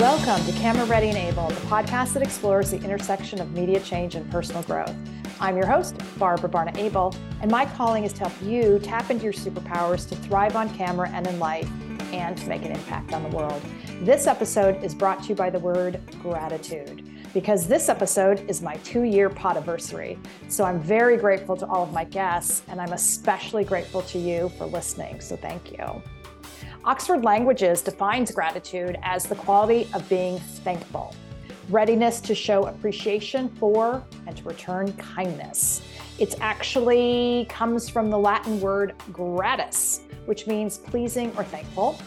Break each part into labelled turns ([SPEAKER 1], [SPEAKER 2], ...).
[SPEAKER 1] Welcome to Camera Ready and Abel, the podcast that explores the intersection of media change and personal growth. I'm your host, Barbara Barna Abel, and my calling is to help you tap into your superpowers to thrive on camera and in life and to make an impact on the world. This episode is brought to you by the word gratitude because this episode is my two year podaversary. So I'm very grateful to all of my guests, and I'm especially grateful to you for listening. So thank you. Oxford Languages defines gratitude as the quality of being thankful, readiness to show appreciation for and to return kindness. It actually comes from the Latin word gratus, which means pleasing or thankful.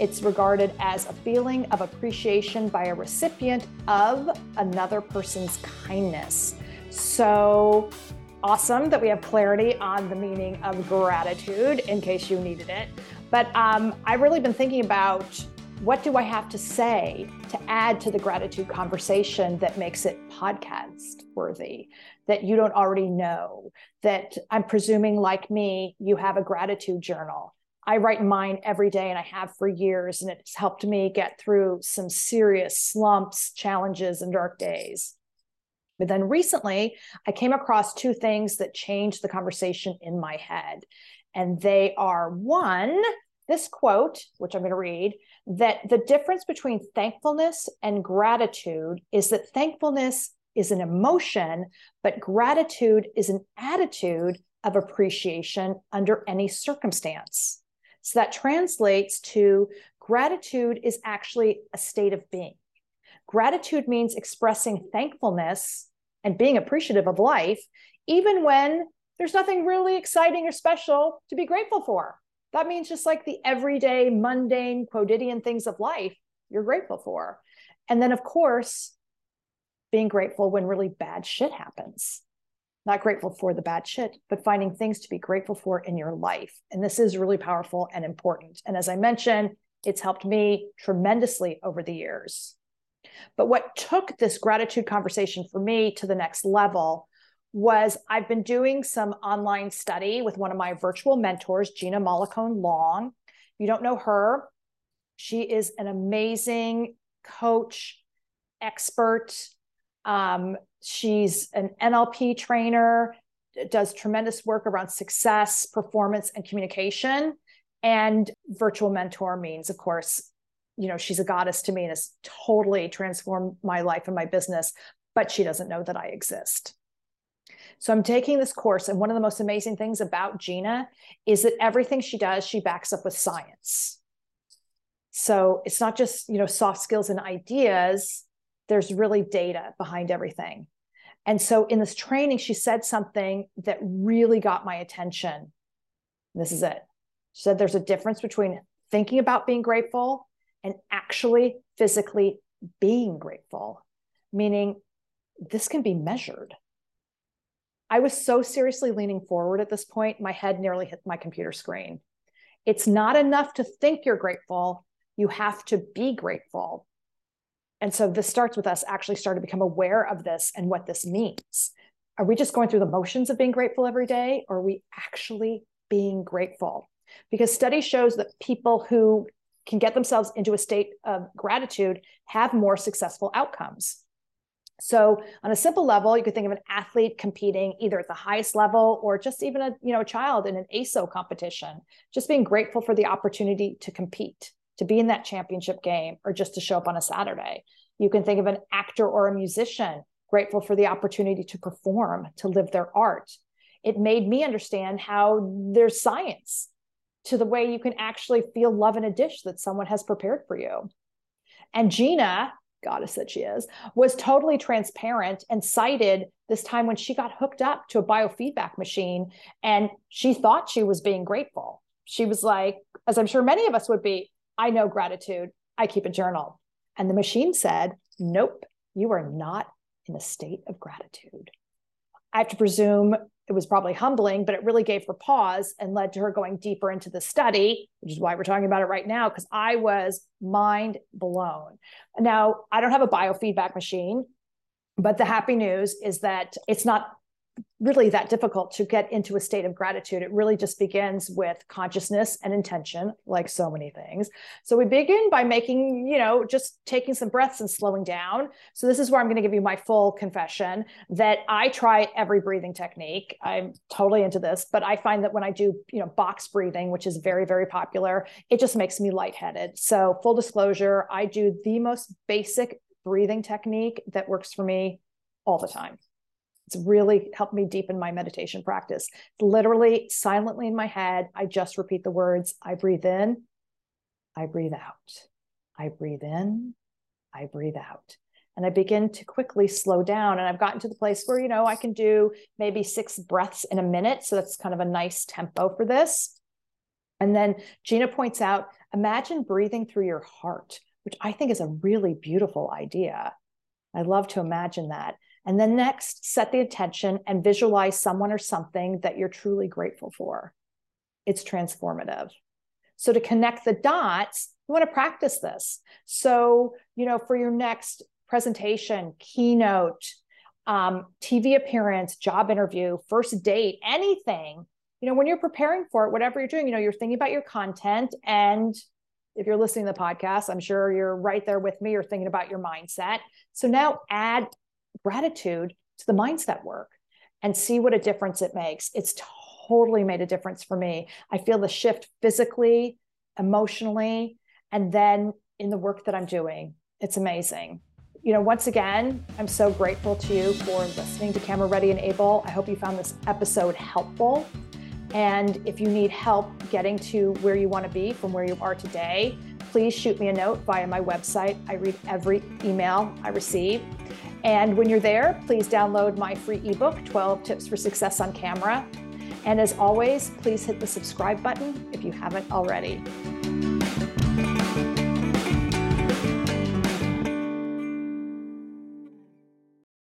[SPEAKER 1] It's regarded as a feeling of appreciation by a recipient of another person's kindness. So awesome that we have clarity on the meaning of gratitude in case you needed it. But um, I've really been thinking about what do I have to say to add to the gratitude conversation that makes it podcast worthy, that you don't already know, that I'm presuming, like me, you have a gratitude journal I write mine every day and I have for years, and it's helped me get through some serious slumps, challenges, and dark days. But then recently, I came across two things that changed the conversation in my head. And they are one, this quote, which I'm going to read, that the difference between thankfulness and gratitude is that thankfulness is an emotion, but gratitude is an attitude of appreciation under any circumstance. So that translates to gratitude is actually a state of being. Gratitude means expressing thankfulness and being appreciative of life, even when there's nothing really exciting or special to be grateful for. That means just like the everyday, mundane, quotidian things of life you're grateful for. And then, of course, being grateful when really bad shit happens not grateful for the bad shit, but finding things to be grateful for in your life. And this is really powerful and important. And as I mentioned, it's helped me tremendously over the years. But what took this gratitude conversation for me to the next level was I've been doing some online study with one of my virtual mentors, Gina Mollicone Long. If you don't know her, she is an amazing coach, expert, um, she's an NLP trainer, does tremendous work around success, performance, and communication. And virtual mentor means, of course, you know, she's a goddess to me and has totally transformed my life and my business, but she doesn't know that I exist. So I'm taking this course, and one of the most amazing things about Gina is that everything she does, she backs up with science. So it's not just, you know, soft skills and ideas, there's really data behind everything. And so in this training, she said something that really got my attention. This is it. She said there's a difference between thinking about being grateful and actually physically being grateful, meaning this can be measured. I was so seriously leaning forward at this point, my head nearly hit my computer screen. It's not enough to think you're grateful, you have to be grateful. And so this starts with us actually starting to become aware of this and what this means. Are we just going through the motions of being grateful every day, or are we actually being grateful? Because study shows that people who can get themselves into a state of gratitude have more successful outcomes. So, on a simple level, you could think of an athlete competing either at the highest level or just even a you know a child in an ASO competition, just being grateful for the opportunity to compete to be in that championship game or just to show up on a Saturday. You can think of an actor or a musician grateful for the opportunity to perform, to live their art. It made me understand how there's science to the way you can actually feel love in a dish that someone has prepared for you. And Gina, goddess that she is, was totally transparent and cited this time when she got hooked up to a biofeedback machine and she thought she was being grateful. She was like, as I'm sure many of us would be, I know gratitude. I keep a journal. And the machine said, Nope, you are not in a state of gratitude. I have to presume it was probably humbling, but it really gave her pause and led to her going deeper into the study, which is why we're talking about it right now, because I was mind blown. Now, I don't have a biofeedback machine, but the happy news is that it's not really that difficult to get into a state of gratitude. It really just begins with consciousness and intention, like so many things. So we begin by making, you know, just taking some breaths and slowing down. So this is where I'm going to give you my full confession that I try every breathing technique. I'm totally into this, but I find that when I do, you know, box breathing, which is very, very popular, it just makes me lightheaded. So full disclosure, I do the most basic breathing technique that works for me all the time. It's really helped me deepen my meditation practice. Literally, silently in my head, I just repeat the words I breathe in, I breathe out. I breathe in, I breathe out. And I begin to quickly slow down. And I've gotten to the place where, you know, I can do maybe six breaths in a minute. So that's kind of a nice tempo for this. And then Gina points out imagine breathing through your heart, which I think is a really beautiful idea. I love to imagine that. And then next, set the attention and visualize someone or something that you're truly grateful for. It's transformative. So to connect the dots, you want to practice this. So, you know, for your next presentation, keynote, um, TV appearance, job interview, first date, anything, you know, when you're preparing for it, whatever you're doing, you know, you're thinking about your content. And if you're listening to the podcast, I'm sure you're right there with me. You're thinking about your mindset. So now add gratitude to the mindset work and see what a difference it makes. It's totally made a difference for me. I feel the shift physically, emotionally, and then in the work that I'm doing. It's amazing. You know, once again, I'm so grateful to you for listening to Camera Ready and Abel. I hope you found this episode helpful. And if you need help getting to where you want to be from where you are today, please shoot me a note via my website. I read every email I receive. And when you're there, please download my free ebook, 12 Tips for Success on Camera. And as always, please hit the subscribe button if you haven't already.